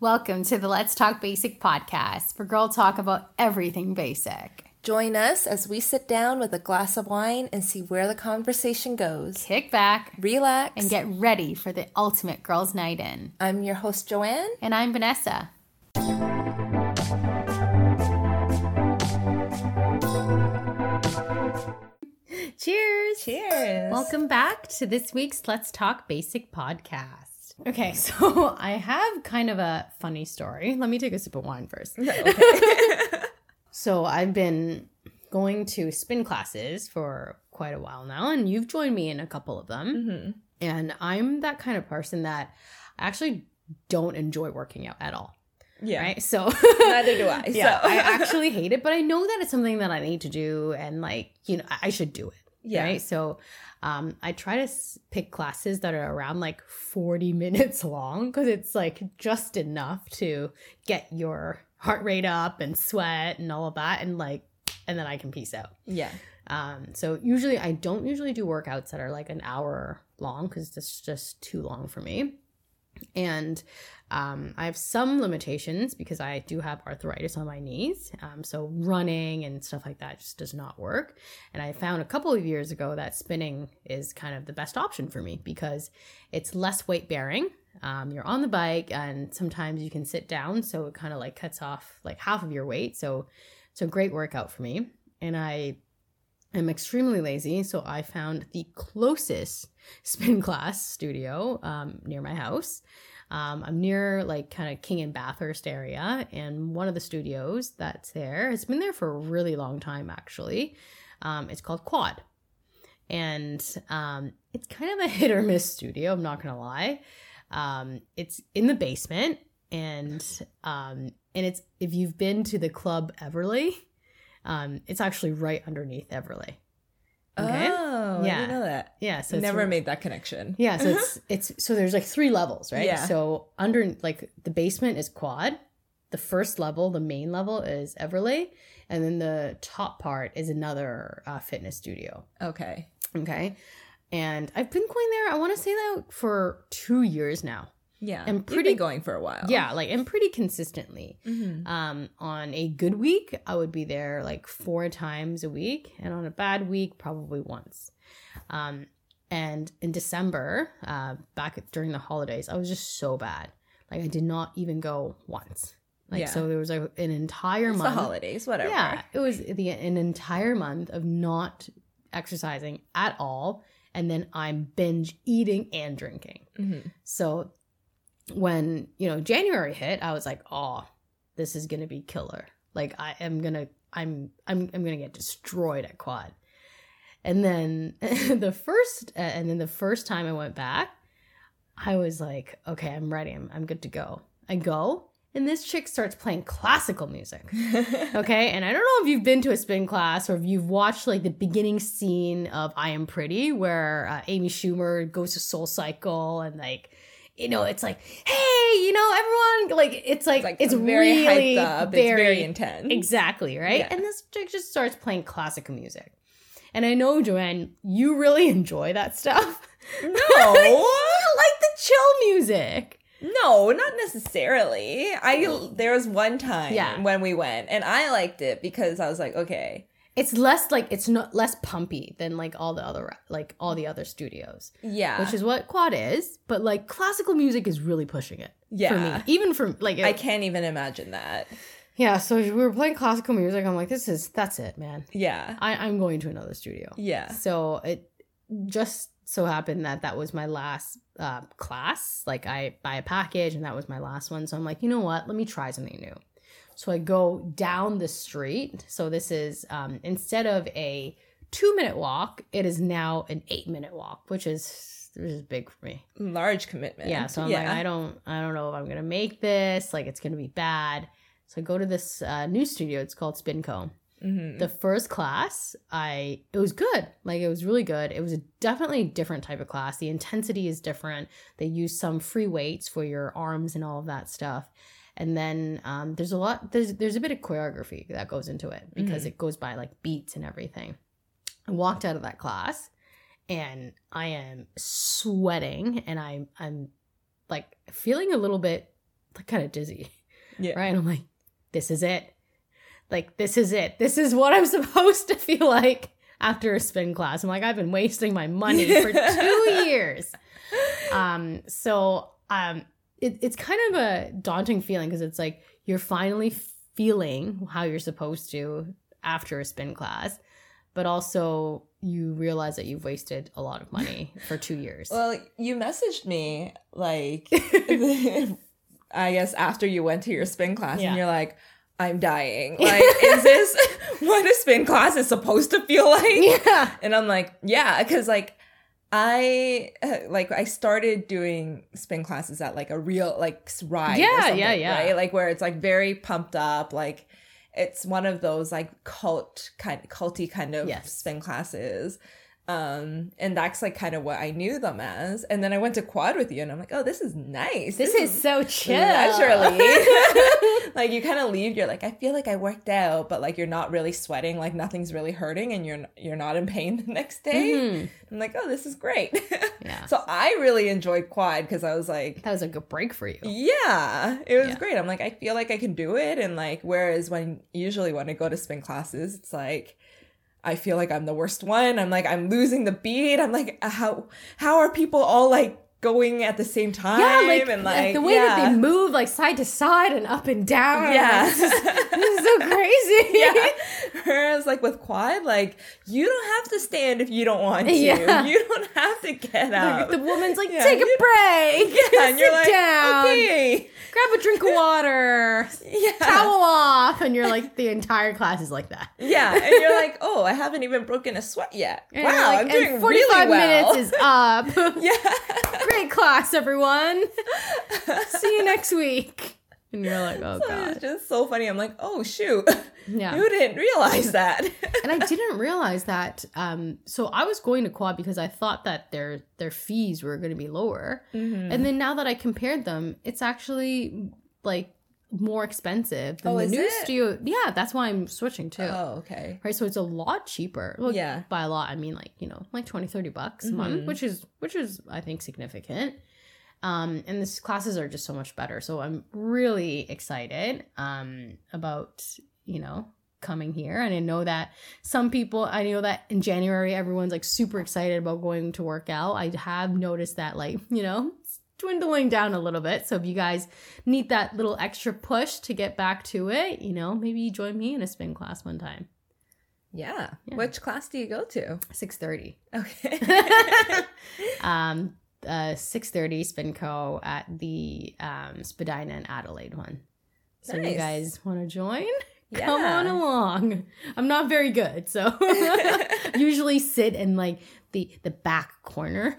Welcome to the Let's Talk Basic podcast, where girl talk about everything basic. Join us as we sit down with a glass of wine and see where the conversation goes. Kick back Relax. and get ready for the ultimate girls' night in. I'm your host, Joanne. And I'm Vanessa. Cheers. Cheers. Welcome back to this week's Let's Talk Basic podcast. Okay, so I have kind of a funny story. Let me take a sip of wine first. So I've been going to spin classes for quite a while now, and you've joined me in a couple of them. hmm And I'm that kind of person that I actually don't enjoy working out at all. Yeah. Right. So Neither do I. yeah, so. I actually hate it, but I know that it's something that I need to do and like, you know, I should do it. Yeah. Right. So um, I try to s- pick classes that are around like 40 minutes long because it's like just enough to get your heart rate up and sweat and all of that. And like, and then I can peace out. Yeah. Um, so usually I don't usually do workouts that are like an hour long because that's just too long for me. And um, I have some limitations because I do have arthritis on my knees. Um, so running and stuff like that just does not work. And I found a couple of years ago that spinning is kind of the best option for me because it's less weight bearing. Um, you're on the bike and sometimes you can sit down. So it kind of like cuts off like half of your weight. So it's a great workout for me. And I am extremely lazy. So I found the closest spin class studio um, near my house. Um, I'm near like kind of King and Bathurst area, and one of the studios that's there has been there for a really long time actually. Um, it's called Quad, and um, it's kind of a hit or miss studio. I'm not gonna lie. Um, it's in the basement, and um, and it's if you've been to the club Everleigh, um, it's actually right underneath Everleigh. Okay. Oh, I Yeah. didn't know that. Yeah, so it's Never made that connection. yeah, so it's it's so there's like three levels, right? Yeah. So under like the basement is quad, the first level, the main level is Everleigh, and then the top part is another uh, fitness studio. Okay. Okay, and I've been going there. I want to say that for two years now. Yeah. And pretty- going for a while. Yeah, like and pretty consistently. hmm Um, on a good week, I would be there like four times a week, and on a bad week, probably once. Um, and in December, uh, back during the holidays, I was just so bad. Like I did not even go once. Like Yeah. so, there was like an entire It's the month. holidays, whatever. Yeah, it was the an entire month of not exercising at all, and then I'm binge eating and drinking. hmm So when, you know, January hit, I was like, "Oh, this is going to be killer. Like I am to I'm I'm I'm going to get destroyed at quad." And then the first uh, and then the first time I went back, I was like, "Okay, I'm ready. I'm I'm good to go." I go, and this chick starts playing classical music. Okay, and I don't know if you've been to a spin class or if you've watched like the beginning scene of I Am Pretty, where uh, Amy Schumer goes to Soul Cycle and like, you know, it's like, hey, you know, everyone, like, it's like, It's like it's very really hyped up. very, it's very intense. exactly right. Yeah. And this chick just starts playing classical music, and I know Joanne, you really enjoy that stuff. No. like the chill music. No, not necessarily. I there was one time Yeah. when we went and I liked it because I was like, okay, It's less like it's not less pumpy than like all the other like all the other studios. yeah, which is what quad is but like classical music is really pushing it Yeah, for me. Even from like I can't even imagine that. yeah so we were playing classical music i'm like this is that's it man. Yeah, I, i'm going to another studio. Yeah, so it just so happened that that was my last uh, class. Like i buy a package and that was my last one. So i'm like you know what? Let me try something new so i go down the street. So this is um, instead of a two minute walk it is now an eight minute walk which is which is big for me. Large commitment. yeah so i'm like i don't i don't know if i'm gonna make this. Like it's gonna be bad. So i go to this uh, new studio. It's called spinco. Mhm. the first class i it was good. Like it was really good. It was a definitely different type of class. The intensity is different. They use some free weights for your arms and all of that stuff and then um, there's a lot there's there's a bit of choreography that goes into it because Mhm. it goes by like beats and everything i walked out of that class and i am sweating and i'm i'm like feeling a little bit like kind of dizzy. Yeah. Right. And I'm like, this is it. Like, this is it. This is what I'm supposed to feel like after a spin class. I'm like, I've been wasting my money for two years. Um, so um it, it's kind of a daunting feeling because it's like you're finally feeling how you're supposed to after a spin class, but also you realize that you've wasted a lot of money for two years. Well, you messaged me like I guess after you went to your spin class Yeah. and you're like, I'm dying. Like, is this what a spin class is supposed to feel like? yeah. And I'm like, yeah, because like I like I started doing spin classes at like a real like ride. Yeah, yeah, yeah. Right? Like where it's like very pumped up, like it's one of those like cult kind culty kind of Yes. spin classes. Um, and that's like kind of what I knew them as. And then I went to quad with you, and I'm like, oh, this is nice. This is so chill. leisurely. like you kind of leave, you're like, I feel like I worked out, but like you're not really sweating, like nothing's really hurting, and you're you're not in pain the next day. Mhm. I'm like, oh, this is great. Yeah. so I really enjoyed quad because I was like, That was a good break for you. yeah, it was Yeah. great. I'm like, I feel like I can do it, and like, whereas when usually when I go to spin classes, it's like. I feel like I'm the worst one. I'm like I'm losing the beat. I'm like how how are people all like going at the same time Yeah, like, and like, the way yeah. that they move, like side to side and up and down. Yeah. like, this, is, this is so crazy. yeah. Whereas like with quad, like you don't have to stand if you don't want to. Yeah. You don't have to get up. the woman's like, Yeah, take a break. yeah, and you're like, down. okay. Grab a drink of water. Yeah. Towel off. And you're like, the entire class is like that. Yeah. And you're like, oh, I haven't even broken a sweat yet. And wow, like, I'm doing 45 really well. minutes is up. yeah. Great class, everyone. See you next week. And you're like, oh, It's God. just so funny. I'm like, oh shoot. Yeah. You didn't realize that. and I didn't realize that. Um, so I was going to quad because I thought that their their fees were going to be lower, Mm-hmm. and then now that I compared them, it's actually like more expensive than Oh, the new it? studio. Yeah, that's why I'm switching too. Oh, okay. Right, so it's a lot cheaper. Well, Yeah. by a lot I mean like you know like 20, 30 bucks a month, which is which is I think significant. Um, and these classes are just so much better. So I'm really excited um, about you know coming here, and I know that some people. I know that in January everyone's like super excited about going to work out. I have noticed that like you know dwindling down a little bit. So if you guys need that little extra push to get back to it, you know maybe join me in a spin class one time. Yeah. Yeah. Which class do you go to? Six thirty. Okay. um uh 6.30 spinco at the um spadina and adelaide one so you guys want to join yeah. come on along i'm not very good so usually sit and like the the back corner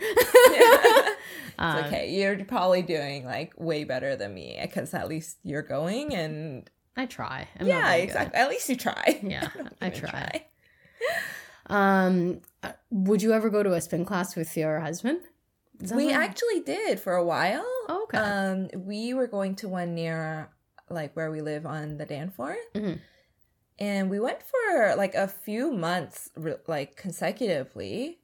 Um, It's okay. You're probably doing like way better than me because at least you're going and i try I'm not yeah, exactly. At least you try. Yeah, Don't I even try. um uh, would you ever go to a spin class with your husband We what- actually did for a while. Oh, okay Um, we were going to one near like where we live on the Danforth, Mhm. and we went for like a few months, like consecutively,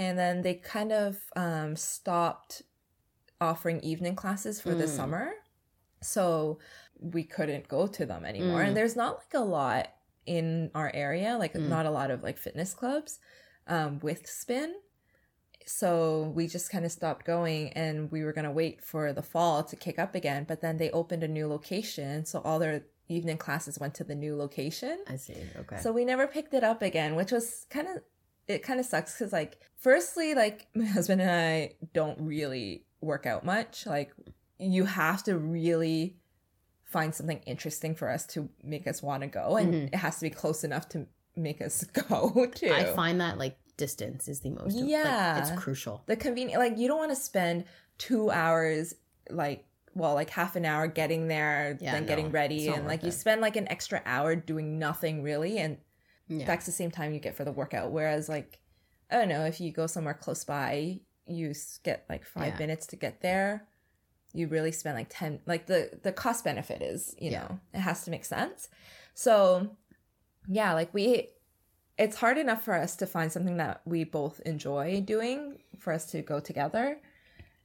and then they kind of um stopped offering evening classes for the Mm. summer, so we couldn't go to them anymore. Mm. And there's not like a lot in our area, like Mm. not a lot of like fitness clubs um, with spin so we just kind of stopped going and we were going to wait for the fall to kick up again but then they opened a new location so all their evening classes went to the new location i see okay so we never picked it up again which was kind of it kind of sucks because like firstly like my husband and i don't really work out much like you have to really find something interesting for us to make us want to go and Mhm. it has to be close enough to make us go too I find that like distance is the most like, Yeah. it's crucial. the convenient like you don't want to spend two hours like well like half an hour getting there Yeah, then no, getting ready and like worth you spend like an extra hour doing nothing really and Yeah. that's the same time you get for the workout whereas like i don't know if you go somewhere close by you get like five Yeah. minutes to get there you really spend like 10 like the the cost benefit is you Yeah. know it has to make sense so yeah like we it's hard enough for us to find something that we both enjoy doing for us to go together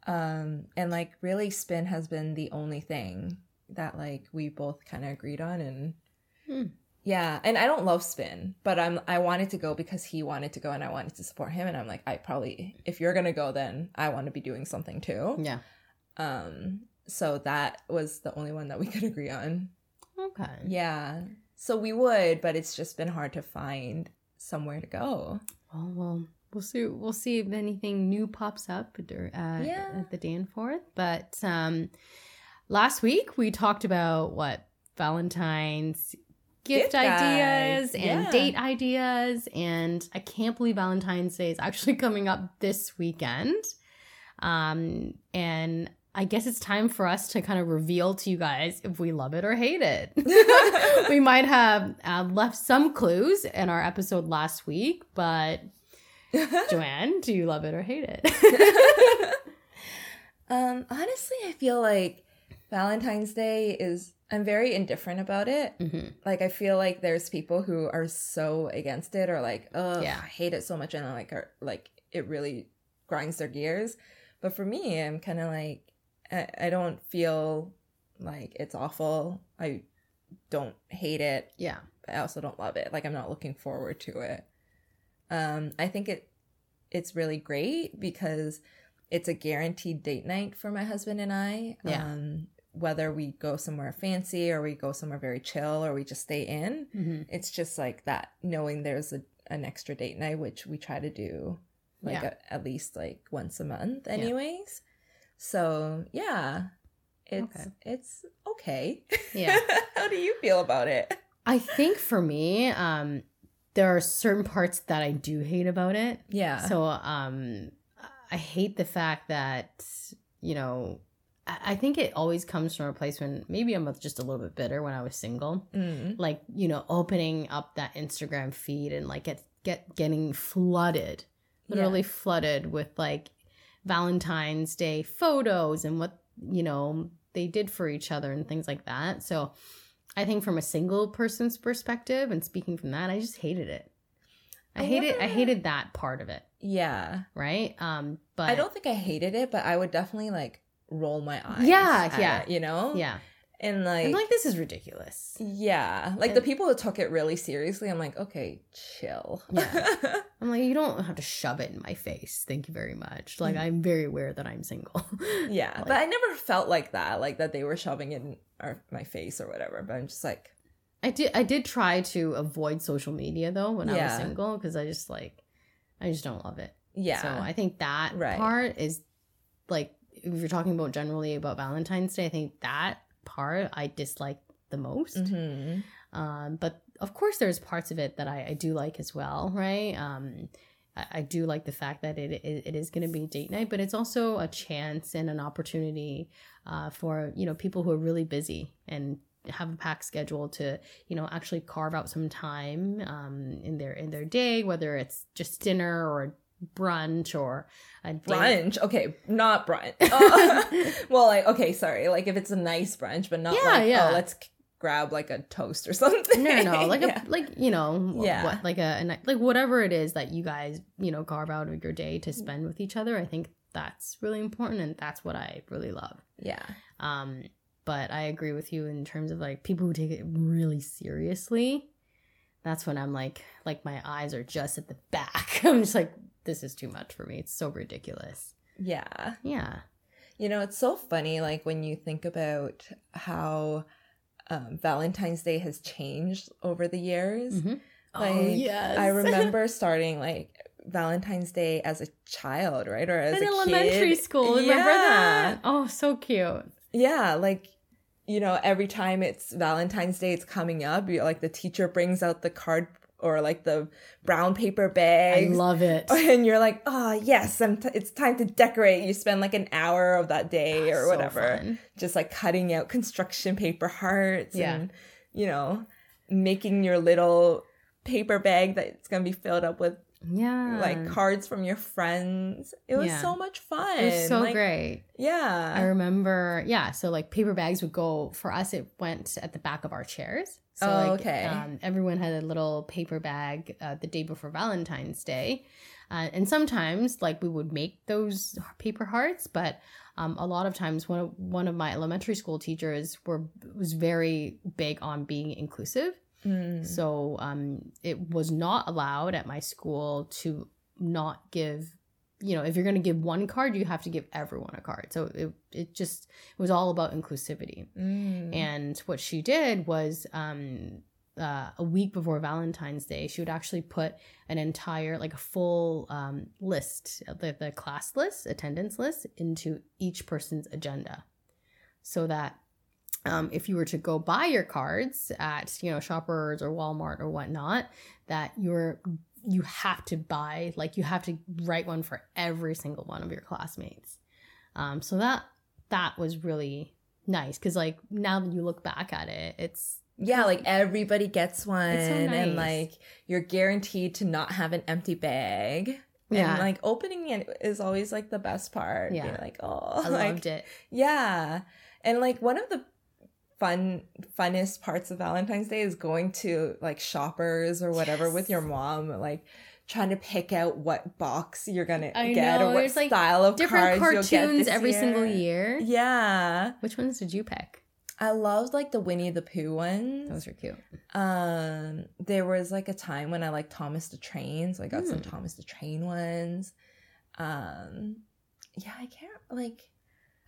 um and like really spin has been the only thing that like we both kind of agreed on and Hmm. Yeah and i don't love spin but i'm i wanted to go because he wanted to go and i wanted to support him and i'm like i probably if you're gonna go then i want to be doing something too Yeah. um so that was the only one that we could agree on Okay. yeah so we would but it's just been hard to find somewhere to go Well, well, we'll see. We'll see if anything new pops up uh, Yeah. at the Danforth. But um, last week we talked about what Valentine's gift, ideas and yeah. date ideas, and I can't believe Valentine's Day is actually coming up this weekend. Um, and I guess it's time for us to kind of reveal to you guys if we love it or hate it. we might have uh, left some clues in our episode last week, but Joanne, do you love it or hate it? um honestly i feel like valentine's day is i'm very indifferent about it. Hmm like i feel like there's people who are so against it or like oh Yeah. i hate it so much and like are like it really grinds their gears. But for me i'm kind of like I, I don't feel like it's awful. I don't hate it. Yeah. but i also don't love it. Like i'm not looking forward to it. Um i think it it's really great because it's a guaranteed date night for my husband and i. Yeah. um whether we go somewhere fancy or we go somewhere very chill or we just stay in hmm it's just like that knowing there's a, an extra date night which we try to do like Yeah. a- at least like once a month anyways so yeah it's Okay. it's okay Yeah. how do you feel about it I think for me, um, there are certain parts that I do hate about it. yeah So um, I hate the fact that, you know, I think it always comes from a place when maybe I'm just a little bit bitter when I was single. Mm. like you know opening up that instagram feed and like get get getting flooded literally flooded with like valentine's day photos and what you know they did for each other and things like that. So i think from a single person's perspective and speaking from that i just hated it. I, I hated i hated that part of it. Yeah. Right? Um but I don't think I hated it, but I would definitely like roll my eyes. Yeah, yeah. it, you know, yeah and like, i'm like this is ridiculous yeah, like the people who took it really seriously. I'm like, okay, chill. Yeah. I'm like, you don't have to shove it in my face. Thank you very much. Like, Mhm. I'm very aware that I'm single. yeah, Like- but I never felt like that, like that they were shoving it in our, my face or whatever. But I'm just like, I did. I did try to avoid social media though when I was single because I just like, I just don't love it. yeah, So I think that Right. part is like, if you're talking about generally about Valentine's Day, I think that part I dislike the most. hmm Um, but of course, there's parts of it that I, I do like as well, right? Um, I, I do like the fact that it it, it is going to be date night, but it's also a chance and an opportunity uh, for you know people who are really busy and have a packed schedule to you know actually carve out some time um, in their in their day, whether it's just dinner or brunch or a date. brunch. Okay, not brunch. Oh, well, like okay, sorry. Like if it's a nice brunch, but not Yeah, like yeah. oh, let's grab like a toast or something. no, no, like Yeah. a like you know, Yeah. what like a, a like whatever it is that you guys you know carve out of your day to spend with each other. I think that's really important, and that's what I really love. yeah, Um, but I agree with you in terms of like people who take it really seriously. That's when I'm like, like my eyes are just at the back. I'm just like, this is too much for me. It's so ridiculous. yeah. Yeah. You know, it's so funny, like when you think about how um, Valentine's Day has changed over the years. Mhm. Like, oh yes. I remember starting like Valentine's Day as a child, right? Or as in a elementary kid. school. Remember Yeah. that? Oh, so cute. Yeah, like you know, every time it's Valentine's Day, it's coming up. You, like the teacher brings out the card or like the brown paper bags. I love it. and you're like, oh yes, I'm t- it's time to decorate. You spend like an hour of that day ah, or So whatever, fun. just like cutting out construction paper hearts Yeah. and you know, making your little paper bag that's gonna be filled up with Yeah. like cards from your friends. It was Yeah. so much fun. it was so Like, great. Yeah i remember, yeah. So like paper bags would go for us. It went at the back of our chairs. So Oh, like, okay. Um, everyone had a little paper bag uh, the day before Valentine's Day, uh, and sometimes like we would make those paper hearts, but um, a lot of times one of one of my elementary school teachers were was very big on being inclusive. Mm. So um, it was not allowed at my school to not give. You know, if you're going to give one card, you have to give everyone a card. So it it just it was all about inclusivity. Mm. And what she did was um, uh, a week before Valentine's Day, she would actually put an entire, like a full um, list, the, the class list, attendance list, into each person's agenda. So that um, if you were to go buy your cards at, you know, Shoppers or Walmart or whatnot, that you're you have to buy like you have to write one for every single one of your classmates um so that that was really nice because like now that you look back at it it's yeah, like everybody gets one, so and like you're guaranteed to not have an empty bag. Yeah. and like opening it is always like the best part. Yeah. Being like oh, i like loved it yeah, and like one of the fun funnest parts of Valentine's Day is going to like shoppers or whatever with your mom, like. Trying to pick out what box you're gonna I get know, or what there's, like, style of different cards you'll get cartoons this every single year Yeah, which ones did you pick I loved like the Winnie the Pooh ones. those were cute Um, there was like a time when I liked Thomas the Train, so I got some Hmm. Thomas the Train ones. Um, yeah, I can't like,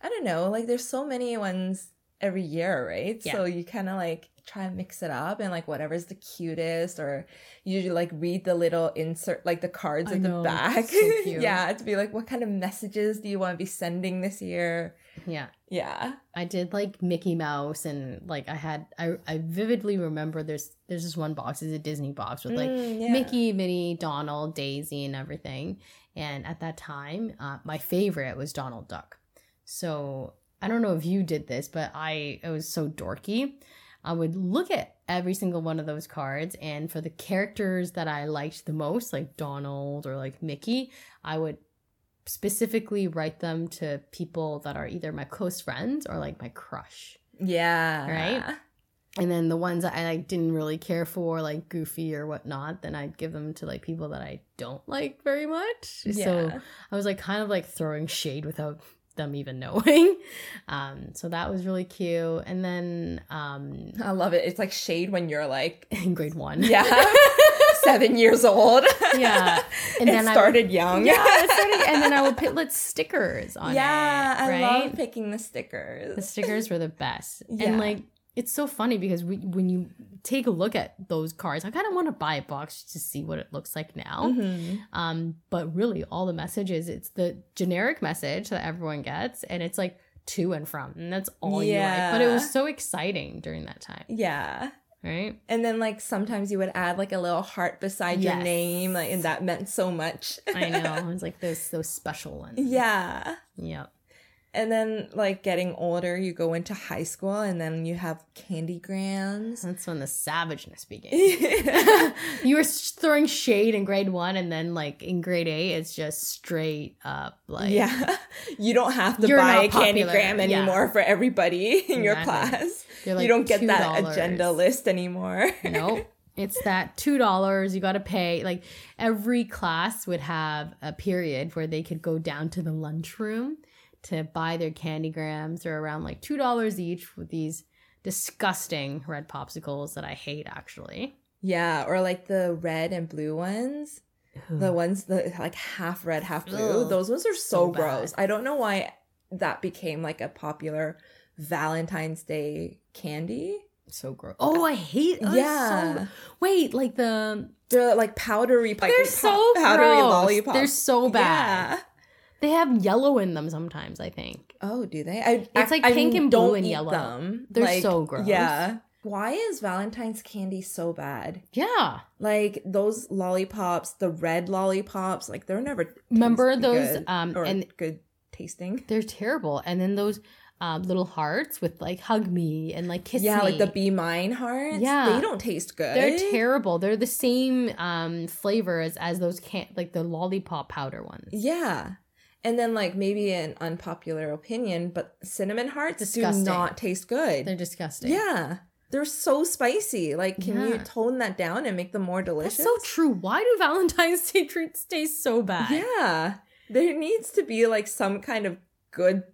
I don't know, like there's so many ones every year, right? Yeah. So you kind of like try and mix it up and like whatever's the cutest, or you like read the little insert, like the cards I at the back. so yeah, to be like, what kind of messages do you want to be sending this year? yeah Yeah. I did like Mickey Mouse and like I had I I vividly remember there's there's this one box, it's a Disney box with like Mm, yeah. Mickey, Minnie, Donald, Daisy, and everything. And at that time, uh, my favorite was Donald Duck. So I don't know if you did this, but I it was so dorky. I would look at every single one of those cards, and for the characters that I liked the most, like Donald or like Mickey, I would specifically write them to people that are either my close friends or like my crush. Yeah. Right? And then the ones that I like didn't really care for, like Goofy or whatnot, then I'd give them to like people that I don't like very much. So I was like kind of like throwing shade without them even knowing. Um, so that was really cute. And then um I love it. It's like shade when you're like in grade one. Yeah. Seven years old. Yeah. And then I started young. yeah, it started, and then I would put stickers on yeah, it. I right? love picking the stickers. the stickers were the best Yeah. and like it's so funny because we, when you take a look at those cards i kind of want to buy a box to see what it looks like now. Mhm. um but really all the messages it's the generic message that everyone gets and it's like to and from and that's all you like. But it was so exciting during that time. Yeah. right? And then like sometimes you would add like a little heart beside your name, like and that meant so much. i know. It was like those those special ones. Yeah. yep And then like getting older, you go into high school and then you have candy grams. that's when the savageness began yeah. you were throwing shade in grade one and then like in grade eight it's just straight up like yeah You don't have to buy a candy gram Yeah. anymore for everybody in your class. Like you don't get that $2. agenda list anymore. nope. It's that two dollars you got to pay. Like every class would have a period where they could go down to the lunchroom to buy their candy grams. They're around like two dollars each with these disgusting red popsicles that I hate. Actually, Yeah, or like the red and blue ones. The ones that like half red, half blue. Ugh. Those ones are so, So gross. bad. I don't know why that became like a popular Valentine's Day candy. so gross. Oh, I hate. oh, Yeah. So, wait, like the They're like powdery, like they're so powdery gross. lollipops. They're so bad. They have yellow in them sometimes. I think. Oh, do they? I, It's like I pink and don't blue and yellow. Them. They're Like, so gross. Yeah. Why is Valentine's candy so bad? Yeah. Like those lollipops, the red lollipops, like they're never Remember those, good um, or and- good tasting. They're terrible. And then those um, little hearts with like hug me and like kiss me. yeah, me. like the be mine hearts. Yeah. they don't taste good. They're terrible. They're the same um, flavor as, as those can like the lollipop powder ones. Yeah. And then like maybe an unpopular opinion, but cinnamon hearts Disgusting. do not taste good. They're disgusting. yeah. They're so spicy. Like, can you tone that down and make them more delicious? That's so true. Why do Valentine's Day treats taste so bad? Yeah. There needs to be like some kind of good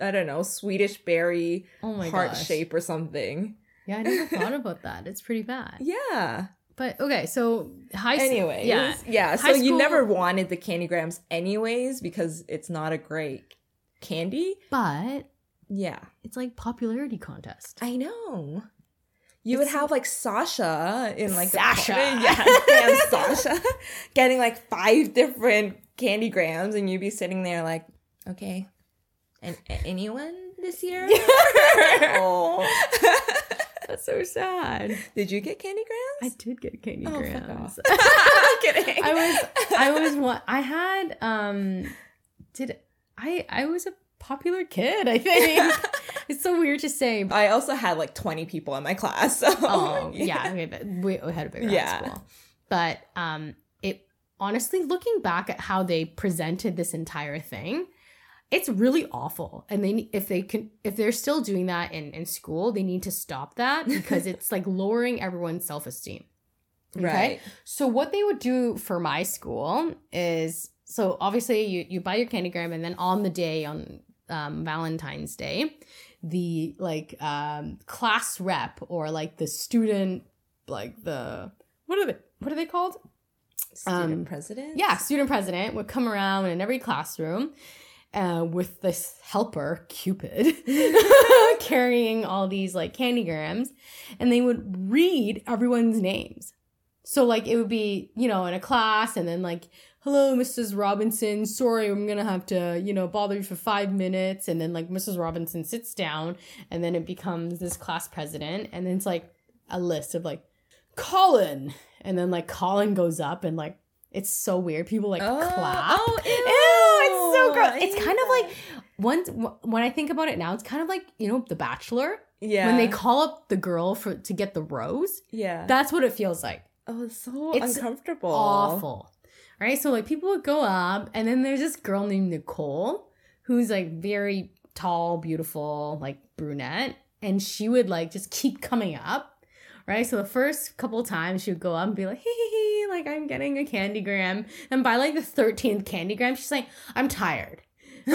I don't know, Swedish berry Oh heart gosh. shape or something. Yeah, I never thought about that. It's pretty bad. Yeah. But okay, so high school. Anyways, yeah. yeah. So High you never wanted the candy grams anyways because it's not a great candy. But Yeah. it's like popularity contest. I know. You would have like Sasha in like the Sasha. yeah, and Sasha getting like five different candy grams, and you'd be sitting there like, okay, and anyone this year? oh, that's so sad. Did you get candy grams? I did get candy Oh, grams. I'm kidding. I was I was one I had um did I I was a popular kid, I think. it's so weird to say. But, I also had like 20 people in my class. So oh, yeah, okay, but we we had a bigger Yeah. school. But um it honestly looking back at how they presented this entire thing, it's really awful. And they if they can if they're still doing that in in school, they need to stop that because it's like lowering everyone's self-esteem. Right. So what they would do for my school is so obviously you you buy your candygram and then on the day on um, Valentine's Day, the like um, class rep or like the student like the what are they what are they called? Student Um, president? Yeah, student president would come around in every classroom uh, with this helper, Cupid, carrying all these like candygrams, and they would read everyone's names. So, like, it would be, you know, in a class, and then, like, hello, Mrs. Robinson. Sorry, I'm gonna have to, you know, bother you for five minutes. And then, like, Mrs. Robinson sits down, and then it becomes this class president, and then it's like a list of, like, Colin. And then, like, Colin goes up, and, like, it's so weird. People, like, Oh, clap. oh, Ew, so gross. I It's kind of like once when I think about it now, it's kind of like you know The Bachelor yeah. when they call up the girl for to get the rose. yeah. That's what it feels like. oh, it's so It's uncomfortable. Awful, right? So like people would go up, and then there's this girl named Nicole who's like very tall, beautiful, like brunette, and she would like just keep coming up. Right, so the first couple times she would go up and be like, "Hee hee hee," like I'm getting a candygram, and by like the thirteenth candygram, she's like, "I'm tired."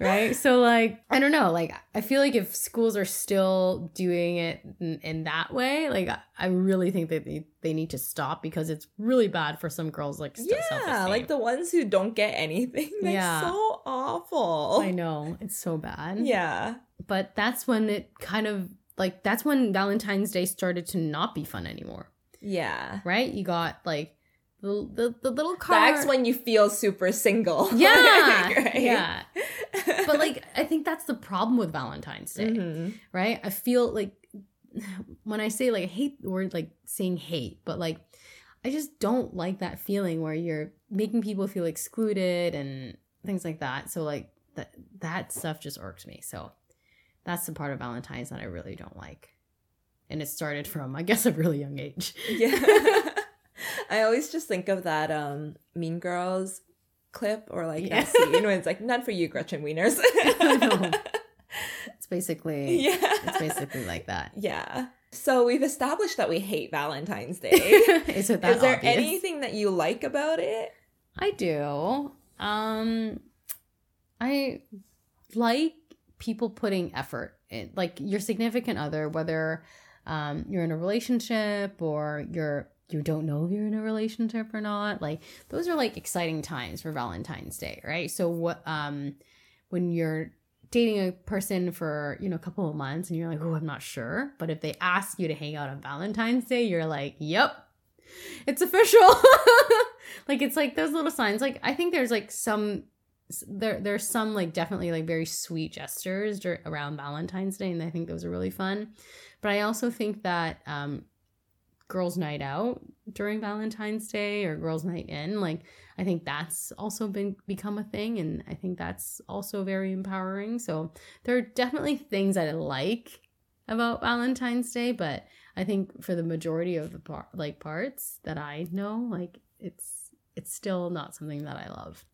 right so like i don't know like i feel like if schools are still doing it in, in that way like I- really think that they, they need to stop because it's really bad for some girls like yeah, self-esteem. like the ones who don't get anything. They're Yeah. so awful. i know it's so bad Yeah. but that's when it kind of like that's when valentine's day started to not be fun anymore Yeah. right you got like the, the, the little card That's when you feel super single. yeah Right? yeah but like i think that's the problem with valentine's day Mhm. right? I feel like when I say like I hate the word like saying hate, but like I just don't like that feeling where you're making people feel excluded and things like that. So like that that stuff just irks me. So that's the part of Valentine's that I really don't like. And it started from I guess a really young age. Yeah. I always just think of that um Mean Girls clip or like Yeah. that scene when it's like none for you, Gretchen Wieners. It's basically yeah. it's basically like that. Yeah. So we've established that we hate Valentine's Day. Is it that Is there obvious? anything that you like about it? I do. Um I like people putting effort in like your significant other whether um you're in a relationship or you're you don't know if you're in a relationship or not. Like those are like exciting times for Valentine's Day, right? So what um when you're dating a person for, you know, a couple of months and you're like, "Oh, I'm not sure." But if they ask you to hang out on Valentine's Day, you're like, "Yep. It's official." like it's like those little signs. Like I think there's like some there there's some like definitely like very sweet gestures around Valentine's Day and I think those are really fun. But I also think that um girls night out during Valentine's Day or girls night in like I think that's also been become a thing and I think that's also very empowering. So there are definitely things I like about Valentine's Day, but I think for the majority of the par- like parts that I know, like it's it's still not something that I love.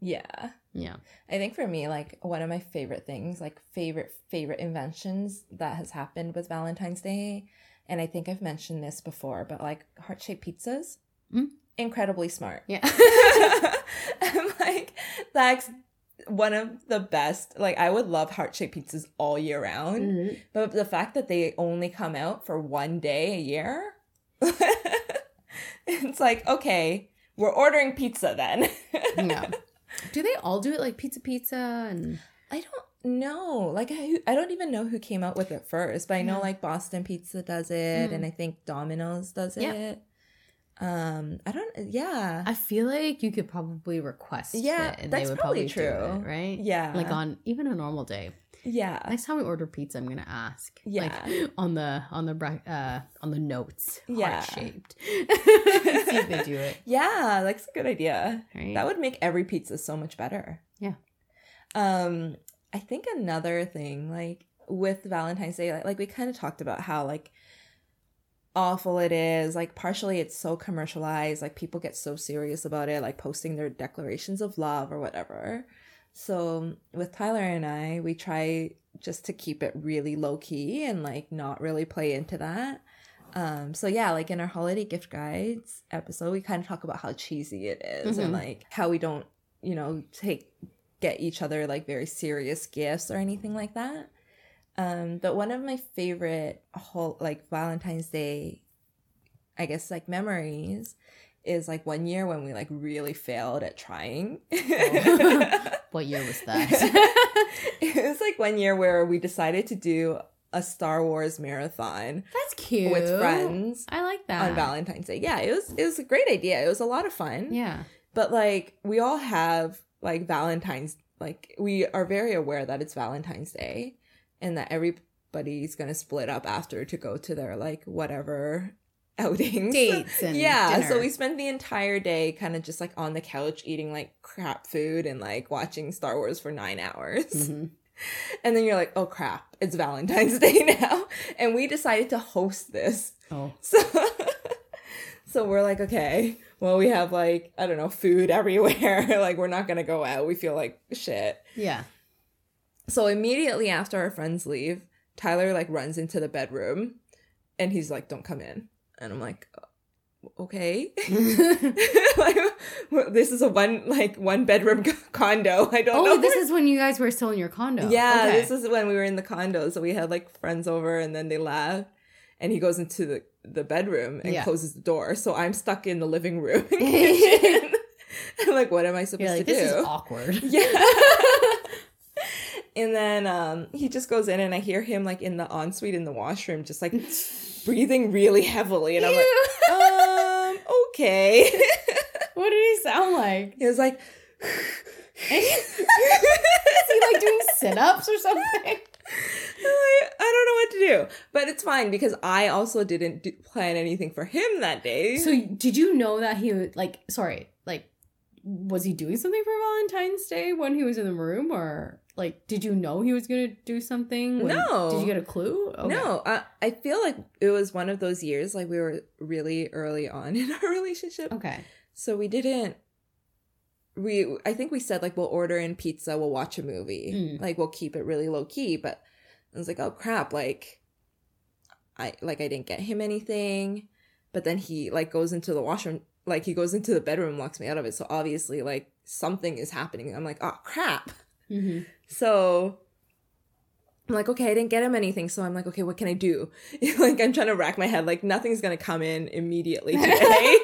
Yeah. Yeah. I think for me, like one of my favorite things, like favorite, favorite inventions that has happened with Valentine's Day, and I think I've mentioned this before, but like heart shaped pizzas, Mm. incredibly smart. Yeah. I'm like, that's one of the best. Like I would love heart shaped pizzas all year round, Mhm. but the fact that they only come out for one day a year, it's like okay, we're ordering pizza then. Yeah. Do they all do it like pizza pizza and I don't know. Like I, I don't even know who came out with it first, but I know Yeah. like Boston Pizza does it, Mm. and I think Domino's does Yeah. it. Um, I don't. Yeah, I feel like you could probably request Yeah, it and that's they would probably probably, do true. it, right? yeah, Like on even a normal day. Yeah, Next time we order pizza, I'm gonna ask. Yeah. Like on the on the uh on the notes. Yeah. Shaped. See if they do it. yeah. That's a good idea. Right. That would make every pizza so much better. Yeah. Um, I think another thing, like with Valentine's Day, like, like we kind of talked about how like awful it is. Like partially it's so commercialized, like people get so serious about it, like posting their declarations of love or whatever. So with Tyler and I, we try just to keep it really low key and like not really play into that. Um, so yeah, like in our holiday gift guides episode, we kind of talk about how cheesy it is and Mhm. like how we don't, you know, take get each other like very serious gifts or anything like that. Um, but one of my favorite whole like Valentine's Day, I guess like memories is like one year when we like really failed at trying. Oh. What year was that? it was like one year where we decided to do a Star Wars marathon That's cute. with friends I like that. on Valentine's Day. Yeah, it was it was a great idea. It was a lot of fun. Yeah. But like we all have like Valentine's like we are very aware that it's Valentine's Day and that everybody's going to split up after to go to their like whatever outings. Dates and yeah, so we spent the entire day kind of just like on the couch eating like crap food and like watching Star Wars for 9 hours. Mhm. And then you're like, "Oh crap, it's Valentine's Day now." And we decided to host this. Oh. So So we're like, okay, well, we have like, I don't know, food everywhere. like, we're not going to go out. We feel like shit. Yeah. So immediately after our friends leave, Tyler like runs into the bedroom and he's like, don't come in. And I'm like, okay. like, well, this is a one, like, one bedroom condo. I don't know. oh, this is when you guys were still in your condo. Yeah, Okay. this is when we were in the condo. So we had like friends over and then they left. And he goes into the, the bedroom and Yeah. closes the door. So I'm stuck in the living room and. I'm like, what am I supposed like, to this do? is awkward. yeah. and then um, he just goes in and I hear him like in the ensuite in the washroom, just like breathing really heavily. And I'm like, um, okay. what did he sound like? he was like, Is he like doing sit ups or something? I I don't know what to do, but it's fine because I also didn't do, plan anything for him that day. So, did you know that he would, like, sorry, like, was he doing something for Valentine's Day when he was in the room? Or, like, did you know he was going to do something? when- No. Did you get a clue? Okay. no, I, I feel like it was one of those years like we were really early on in our relationship, Okay. so we didn't. We I think we said like we'll order in pizza, we'll watch a movie, Mm. like we'll keep it really low key. But I was like, oh crap, like I like I didn't get him anything, but then he like goes into the washroom, like he goes into the bedroom, locks me out of it. So obviously like something is happening. I'm like, oh crap. hmm So I'm like, okay, I didn't get him anything. So I'm like, okay, what can I do? like, I'm trying to rack my head. Like, nothing's going to come in immediately today.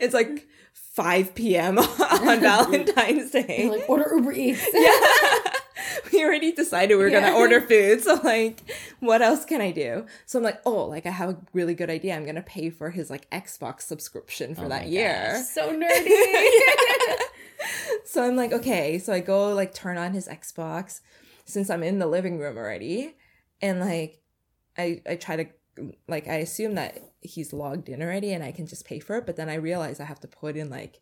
it's like 5 p.m. on Valentine's Day. Like, order Uber Eats. yeah. we already decided we were going Yeah. to order food. So, like, what else can I do? So I'm like, oh, like, I have a really good idea. I'm going to pay for his, like, Xbox subscription for Oh that year. gosh, So nerdy. so I'm like, okay. So I go like turn on his Xbox since I'm in the living room already. And like I I try to like I assume that he's logged in already and I can just pay for it, but then I realize I have to put in like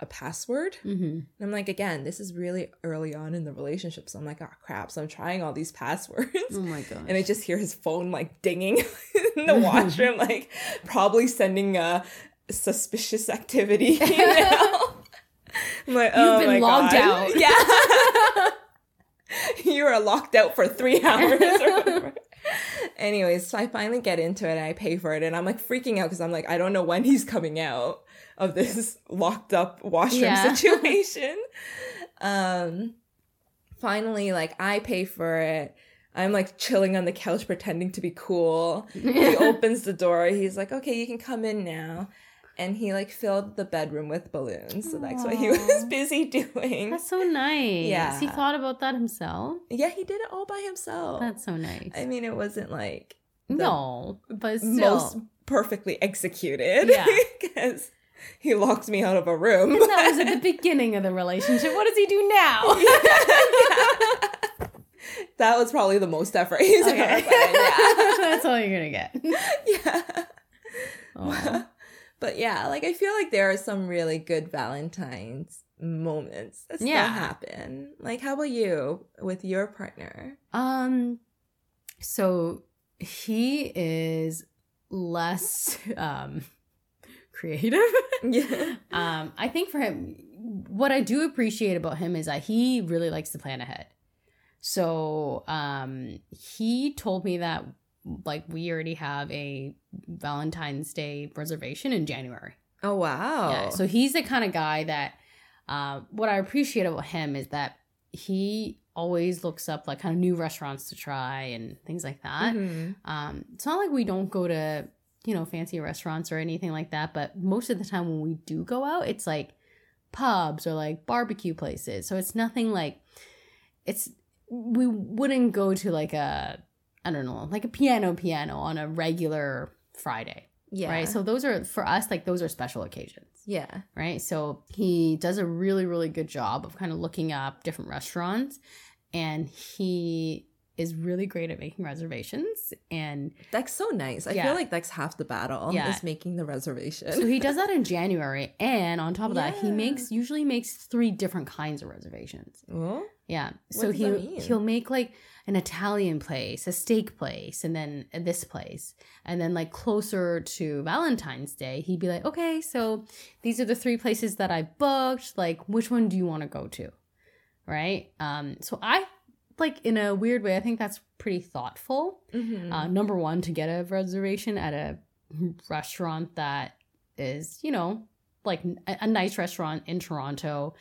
a password. hmm And I'm like, again, this is really early on in the relationship. So I'm like, oh crap. So I'm trying all these passwords. Oh my gosh. And I just hear his phone like dinging in the washroom, like probably sending a suspicious activity email. I'm like, oh been my logged God. out. Yeah. you are locked out for three hours or whatever. Anyways, so I finally get into it and I pay for it and I'm like freaking out because I'm like, I don't know when he's coming out of this locked up washroom Yeah. situation. um finally like I pay for it. I'm like chilling on the couch pretending to be cool. He opens the door. He's like, "Okay, you can come in now." And he like filled the bedroom with balloons. So that's what he was busy doing. That's so nice. Yeah. He thought about that himself. yeah, he did it all by himself. That's so nice. I mean, it wasn't like no, but still. most perfectly executed. Yeah. Because he locked me out of a room. And that was at the beginning of the relationship. What does he do now? that was probably the most effort he's Okay. ever put yeah. That's all you're gonna get. yeah. Oh. But yeah, like I feel like there are some really good Valentine's moments that still Yeah. happen. Like, how about you with your partner? Um, so he is less um creative. Yeah. um, I think for him, what I do appreciate about him is that he really likes to plan ahead. So um, he told me that like we already have a Valentine's Day reservation in January. Oh wow. Yeah. So he's the kind of guy that uh, what I appreciate about him is that he always looks up like kind of new restaurants to try and things like that. Mhm. Um, it's not like we don't go to you know fancy restaurants or anything like that, but most of the time when we do go out, it's like pubs or like barbecue places. So it's nothing like it's we wouldn't go to like a I don't know like a piano piano on a regular Friday, Yeah. right? So those are for us like those are special occasions yeah. right? So he does a really, really good job of kind of looking up different restaurants and he is really great at making reservations. And That's so nice. I Yeah. feel like that's half the battle Yeah. is making the reservation. so he does that in January. And on top of that, he makes usually makes three different kinds of reservations. Oh, Yeah. What So he he'll make like an Italian place, a steak place, and then this place. And then like closer to Valentine's Day, he'd be like, "Okay, so these are the three places that I booked. Like which one do you want to go to?" Right? Um so I like in a weird way, I think that's pretty thoughtful. Mhm. Uh number 1 to get a reservation at a restaurant that is, you know, like a nice restaurant in Toronto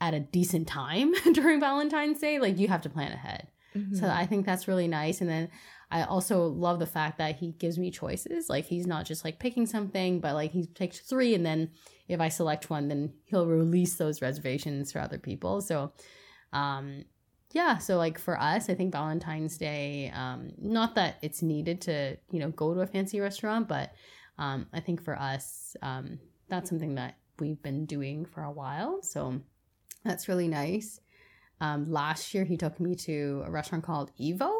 at a decent time during Valentine's Day, like you have to plan ahead. So Mhm. I think that's really nice. And then I also love the fact that he gives me choices. Like he's not just like picking something, but like he picked three, and then if I select one, then he'll release those reservations for other people. So, um, yeah. So like for us, I think Valentine's Day, um, not that it's needed to you know go to a fancy restaurant, but um, I think for us, um, that's something that we've been doing for a while. So that's really nice. Um, last year, he took me to a restaurant called Evo.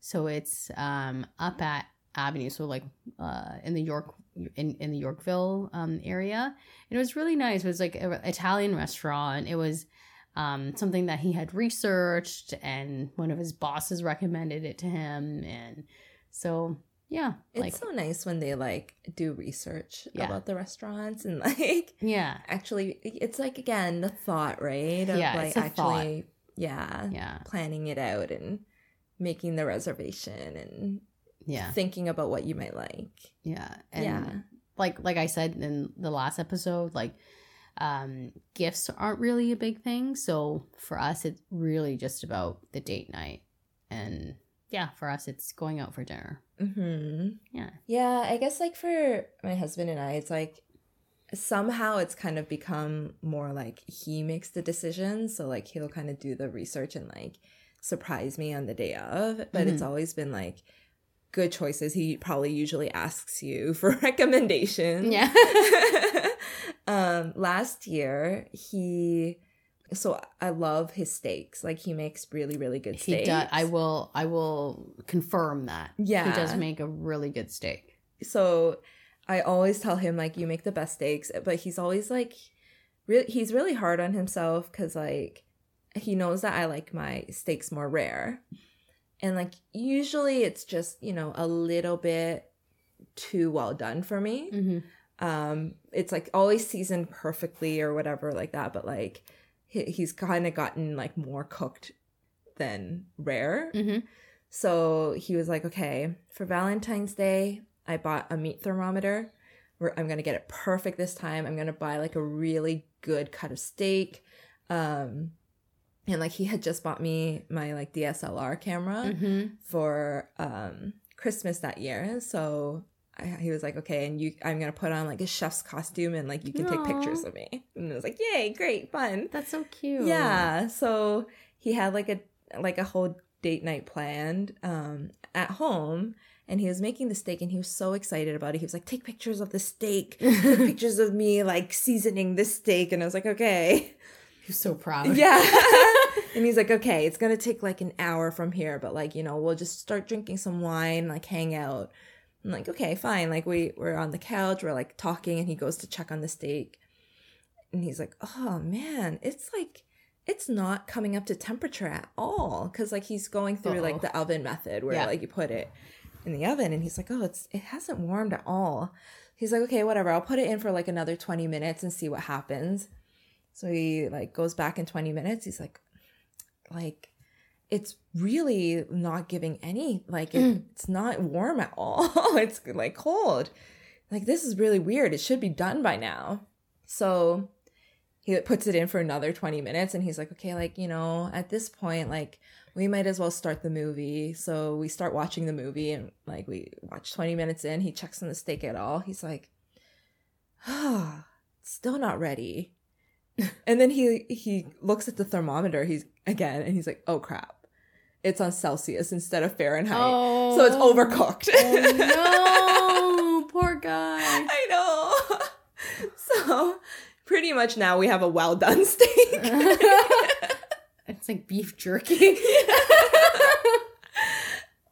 So it's um, up at Avenue, so like uh, in the York in, in the Yorkville um, area. And it was really nice. It was like an Italian restaurant. It was um, something that he had researched, and one of his bosses recommended it to him. And so, yeah, It's like so nice when they like do research Yeah. about the restaurants and like yeah, actually it's like again the thought, right? Of Yeah, like it's a thought. actually yeah, yeah, planning it out and making the reservation and yeah, thinking about what you might like. yeah. And yeah. like like I said in the last episode, like um gifts aren't really a big thing. So for us it's really just about the date night. And yeah, for us it's going out for dinner. hmm Yeah. Yeah, I guess like for my husband and I, it's like somehow it's kind of become more like he makes the decisions. So like he'll kind of do the research and like surprise me on the day of. But it's always been like good choices. He probably usually asks you for recommendations. Yeah. um last year he so I love his steaks. Like he makes really, really good steaks. he does I will I will confirm that. Yeah. He does make a really good steak. so I always tell him like you make the best steaks, but he's always like really he's really hard on himself cuz like he knows that I like my steaks more rare. And like usually it's just, you know, a little bit too well done for me. hmm Um it's like always seasoned perfectly or whatever like that, but like he, he's kind of gotten like more cooked than rare. hmm So he was like, okay, for Valentine's Day, I bought a meat thermometer. Where I'm gonna get it perfect this time. I'm gonna buy like a really good cut of steak. Um, and like he had just bought me my like DSLR camera Mm-hmm. for um Christmas that year. So I, he was like, "Okay, and you, I'm gonna put on like a chef's costume, and like you can take pictures of me." And I was like, "Yay, great, fun!" That's so cute. Yeah. So he had like a like a whole date night planned um at home. And he was making the steak, and he was so excited about it. He was like, "Take pictures of the steak, take pictures of me like seasoning this steak." And I was like, "Okay." You're so proud. Yeah. and he's like, okay, it's gonna take like an hour from here, but like, you know, we'll just start drinking some wine, like hang out. I'm like, okay, fine. Like we we're on the couch, we're like talking, and he goes to check on the steak. And he's like, oh man, it's like it's not coming up to temperature at all. Cause like he's going through Uh-oh. like the oven method where Yeah. like you put it in the oven and he's like, oh, it's it hasn't warmed at all. He's like, okay, whatever, I'll put it in for like another 20 minutes and see what happens. So he like goes back in 20 minutes. He's like, like, it's really not giving any, like, it, it's not warm at all. it's like cold. Like, this is really weird. It should be done by now. So he puts it in for another 20 minutes and he's like, okay, like, you know, at this point, like, we might as well start the movie. So we start watching the movie and like we watch 20 minutes in. He checks on the steak at all. He's like, ah, still not ready. and then he he looks at the thermometer. He's again and he's like, oh crap. It's on Celsius instead of Fahrenheit. Oh. So it's overcooked. Oh no, poor guy. I know. So pretty much now we have a well done steak. it's like beef jerky.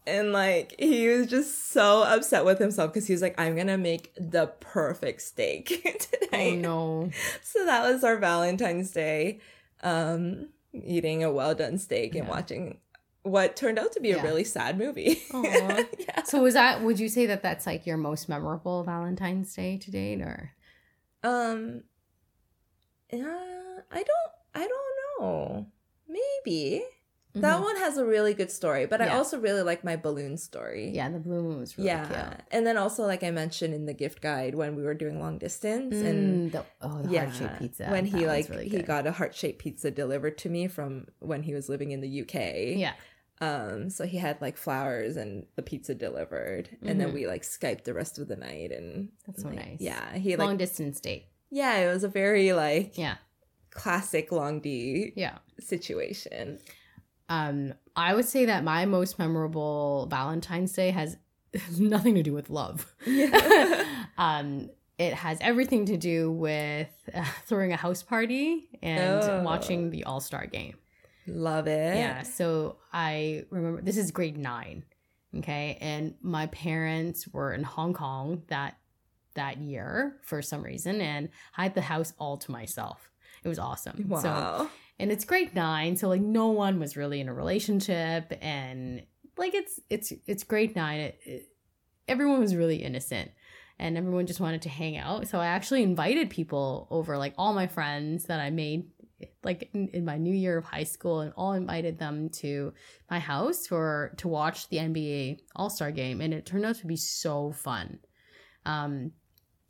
and like he was just so upset with himself because he was like, I'm gonna make the perfect steak today. oh no. So that was our Valentine's Day. Um eating a well done steak and watching what turned out to be a really sad movie. Yeah. So was that? Would you say that that's like your most memorable Valentine's Day to date, or? Um uh, I don't I don't know. Maybe. That Mhm. one has a really good story, but I also really like my balloon story. Yeah, the blue moon was really yeah. cute. And then also like I mentioned in the gift guide when we were doing long distance and Mm, the, oh, the yeah, heart-shaped pizza. when That he like really he got a heart-shaped pizza delivered to me from when he was living in the UK. Yeah. Um so he had like flowers and the pizza delivered and then Mhm. we like Skyped the rest of the night and That's so like, nice. Yeah, he like Long distance date. yeah, it was a very like Yeah. classic long D Yeah. situation. Um, I would say that my most memorable Valentine's Day has nothing to do with love. um, it has everything to do with uh, throwing a house party and Oh. watching the All Star game. Love it. Yeah. So I remember this is grade nine. Okay. And my parents were in Hong Kong that that year for some reason and I had the house all to myself. It was awesome. So Wow. and it's grade nine so like no one was really in a relationship and like it's it's it's grade nine it, it- everyone was really innocent and everyone just wanted to hang out so i actually invited people over like all my friends that i made like in, in my new year of high school and all invited them to my house for to watch the nba all-star game and it turned out to be so fun um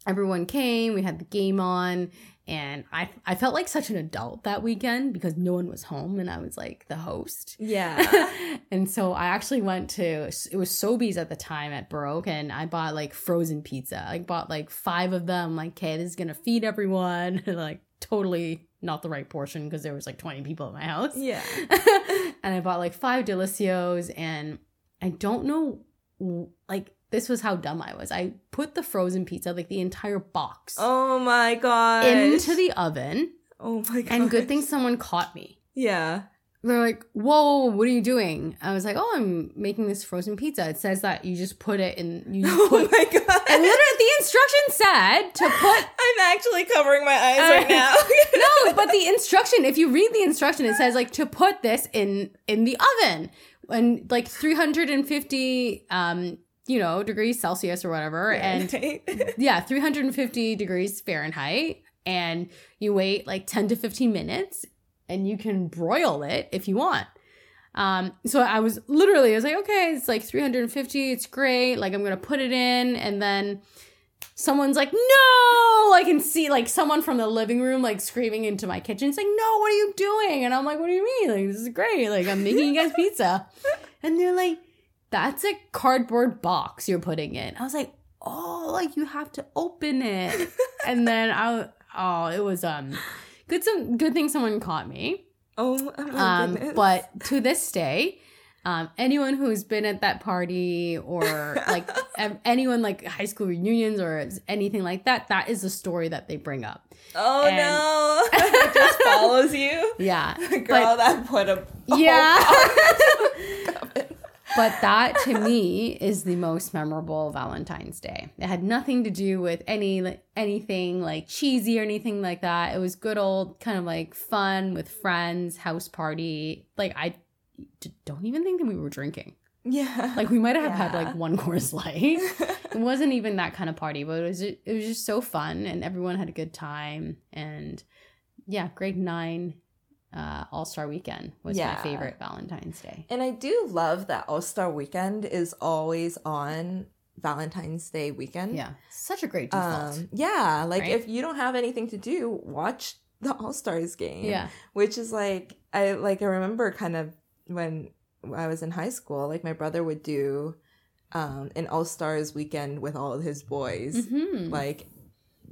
everyone came we had the game on and I I felt like such an adult that weekend because no one was home and I was like the host. Yeah. and so I actually went to it was Sobeys at the time at Baroque and I bought like frozen pizza. I bought like five of them. Like, okay, this is gonna feed everyone. like totally not the right portion because there was like 20 people at my house. yeah. and I bought like five Delissios and I don't know like this was how dumb I was. I put the frozen pizza, like the entire box, Oh my god. into the oven. Oh my god. And good thing someone caught me. Yeah. They're like, "Whoa, what are you doing?" I was like, "Oh, I'm making this frozen pizza. It says that you just put it in. You Oh put." my god. and literally, the instruction said to put. I'm actually covering my eyes Uh, right now. no, but the instruction. If you read the instruction, it says like to put this in in the oven and like 350 um you know degrees Celsius or whatever, and yeah 350 degrees fahrenheit and you wait like 10 to 15 minutes and you can broil it if you want um so i was literally i was like okay it's like 350 it's great like i'm gonna put it in and then someone's like, no, I can see like someone from the living room like screaming into my kitchen saying, no, what are you doing? And I'm like, what do you mean? Like, this is great. Like, I'm making you guys pizza. And they're like, that's a cardboard box you're putting in. I was like, oh, like you have to open it. and then I, oh, it was, um, good, some good thing someone caught me. Oh, oh Um, but to this day, um, anyone who's been at that party or like anyone like high school reunions or anything like that, that is the story that they bring up. oh and- no, it just follows you. Yeah, girl but that put a yeah. But that to me is the most memorable Valentine's Day. It had nothing to do with any anything like cheesy or anything like that. It was good old kind of like fun with friends, house party. Like I d- don't even think that we were drinking. yeah, Like we might have had like one Coors light. it wasn't even that kind of party, but it was it was just so fun and everyone had a good time and yeah, grade 9 uh All-Star weekend was Yeah. my favorite Valentine's Day. And I do love that All Star Weekend is always on Valentine's Day weekend. Yeah. Such a great default. Um, yeah, like Right? if you don't have anything to do, watch the All Stars game. yeah. which is like I like I remember kind of when I was in high school, like my brother would do um, an All Stars weekend with all of his boys, Mhm. like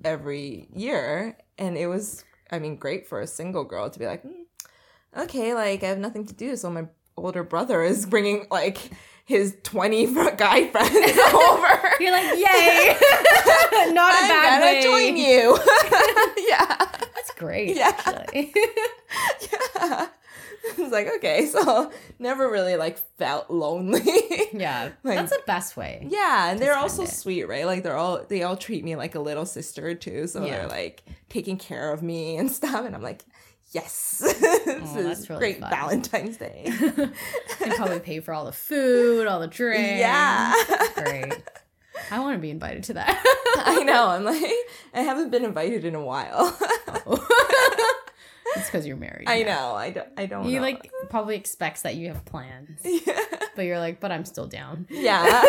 every year, and it was I mean great for a single girl to be like, "Hmm, okay, like I have nothing to do, so my older brother is bringing like his 20 guy friends over. You're like, "Yay." Not a I'm bad gonna way. join you. yeah. That's great Yeah. actually. yeah. It's like, okay, so never really like felt lonely. yeah. Like- That's the best way. yeah, and they're also it. sweet, right? Like they're all they all treat me like a little sister too. So Yeah. they're like taking care of me and stuff. And I'm like, yes. Oh, this Oh, is really great fun. Valentine's Day. they probably pay for all the food, all the drinks. yeah. Great. I want to be invited to that. I know. I'm like, I haven't been invited in a while. Oh. it's because you're married. I now. know. I don't I don't He know. like probably expects that you have plans, yeah. but you're like, but I'm still down. yeah.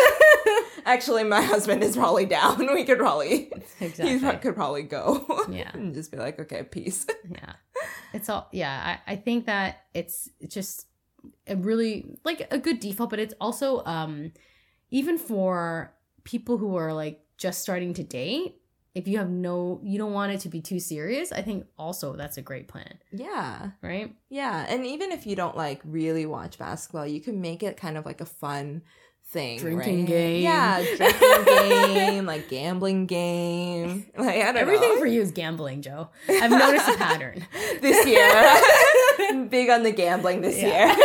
Actually, my husband is probably down. We could probably Exactly. he could probably go. Yeah. and just be like, okay, peace. yeah. It's all yeah. I, I think that it's just a really like a good default, but it's also um even for people who are like just starting to date. If you have no, you don't want it to be too serious. I think also that's a great plan, Yeah. right? Yeah. And even if you don't like really watch basketball, you can make it kind of like a fun thing. Drinking right? game. Yeah. Drinking game, like gambling game. Like, I don't Everything know. for you is gambling, Joe. I've noticed a pattern. this year. Big on the gambling this Yeah. year.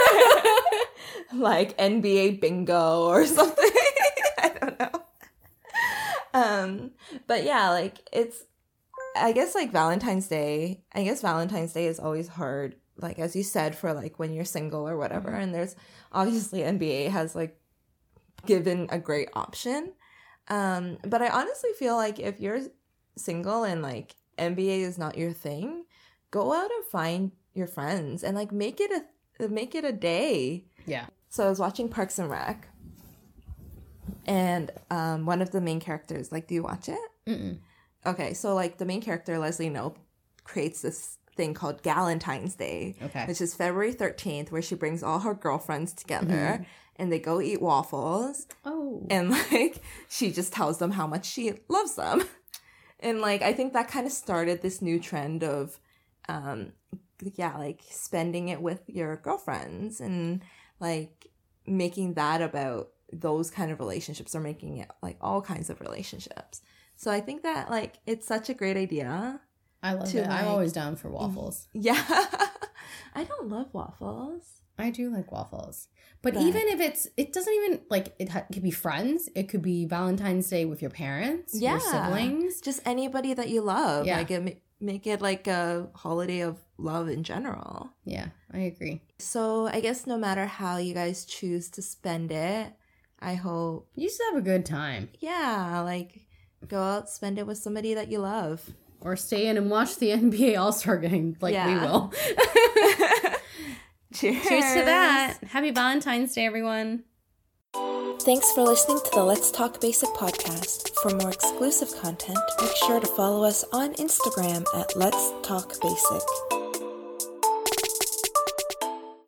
like NBA bingo or something. I don't know. Um, but yeah, like it's I guess like Valentine's Day, I guess Valentine's Day is always hard, like as you said, for like when you're single or whatever. Mhm. And there's obviously NBA has like given a great option. Um, but I honestly feel like if you're single and like NBA is not your thing, go out and find your friends and like make it a make it a day. Yeah. So I was watching Parks and Rec, and um, one of the main characters, like, do you watch it? Mm-mm. Okay, so like the main character Leslie Knope creates this thing called Galentine's Day, Okay. which is February thirteenth, where she brings all her girlfriends together Mhm. And they go eat waffles, Oh. and like she just tells them how much she loves them, and like I think that kind of started this new trend of, um, yeah, like spending it with your girlfriends and like making that about those kind of relationships or making it like all kinds of relationships. So I think that like it's such a great idea. I love it. I'm always down for waffles. Yeah. I don't love waffles. I do like waffles. But, But- even if it's, it doesn't even like it, ha- could be friends. It could be Valentine's Day with your parents, Yeah. your siblings. Just anybody that you love. Yeah. Like it, make it like a holiday of love in general. Yeah, I agree. So I guess no matter how you guys choose to spend it, I hope You just have a good time, yeah, like go out spend it with somebody that you love. or stay in and watch the NBA All Star game, like we will. Cheers. Cheers to that! Happy Valentine's Day, everyone. Thanks for listening to the Let's Talk Basic podcast. For more exclusive content, make sure to follow us on Instagram at Let's Talk Basic.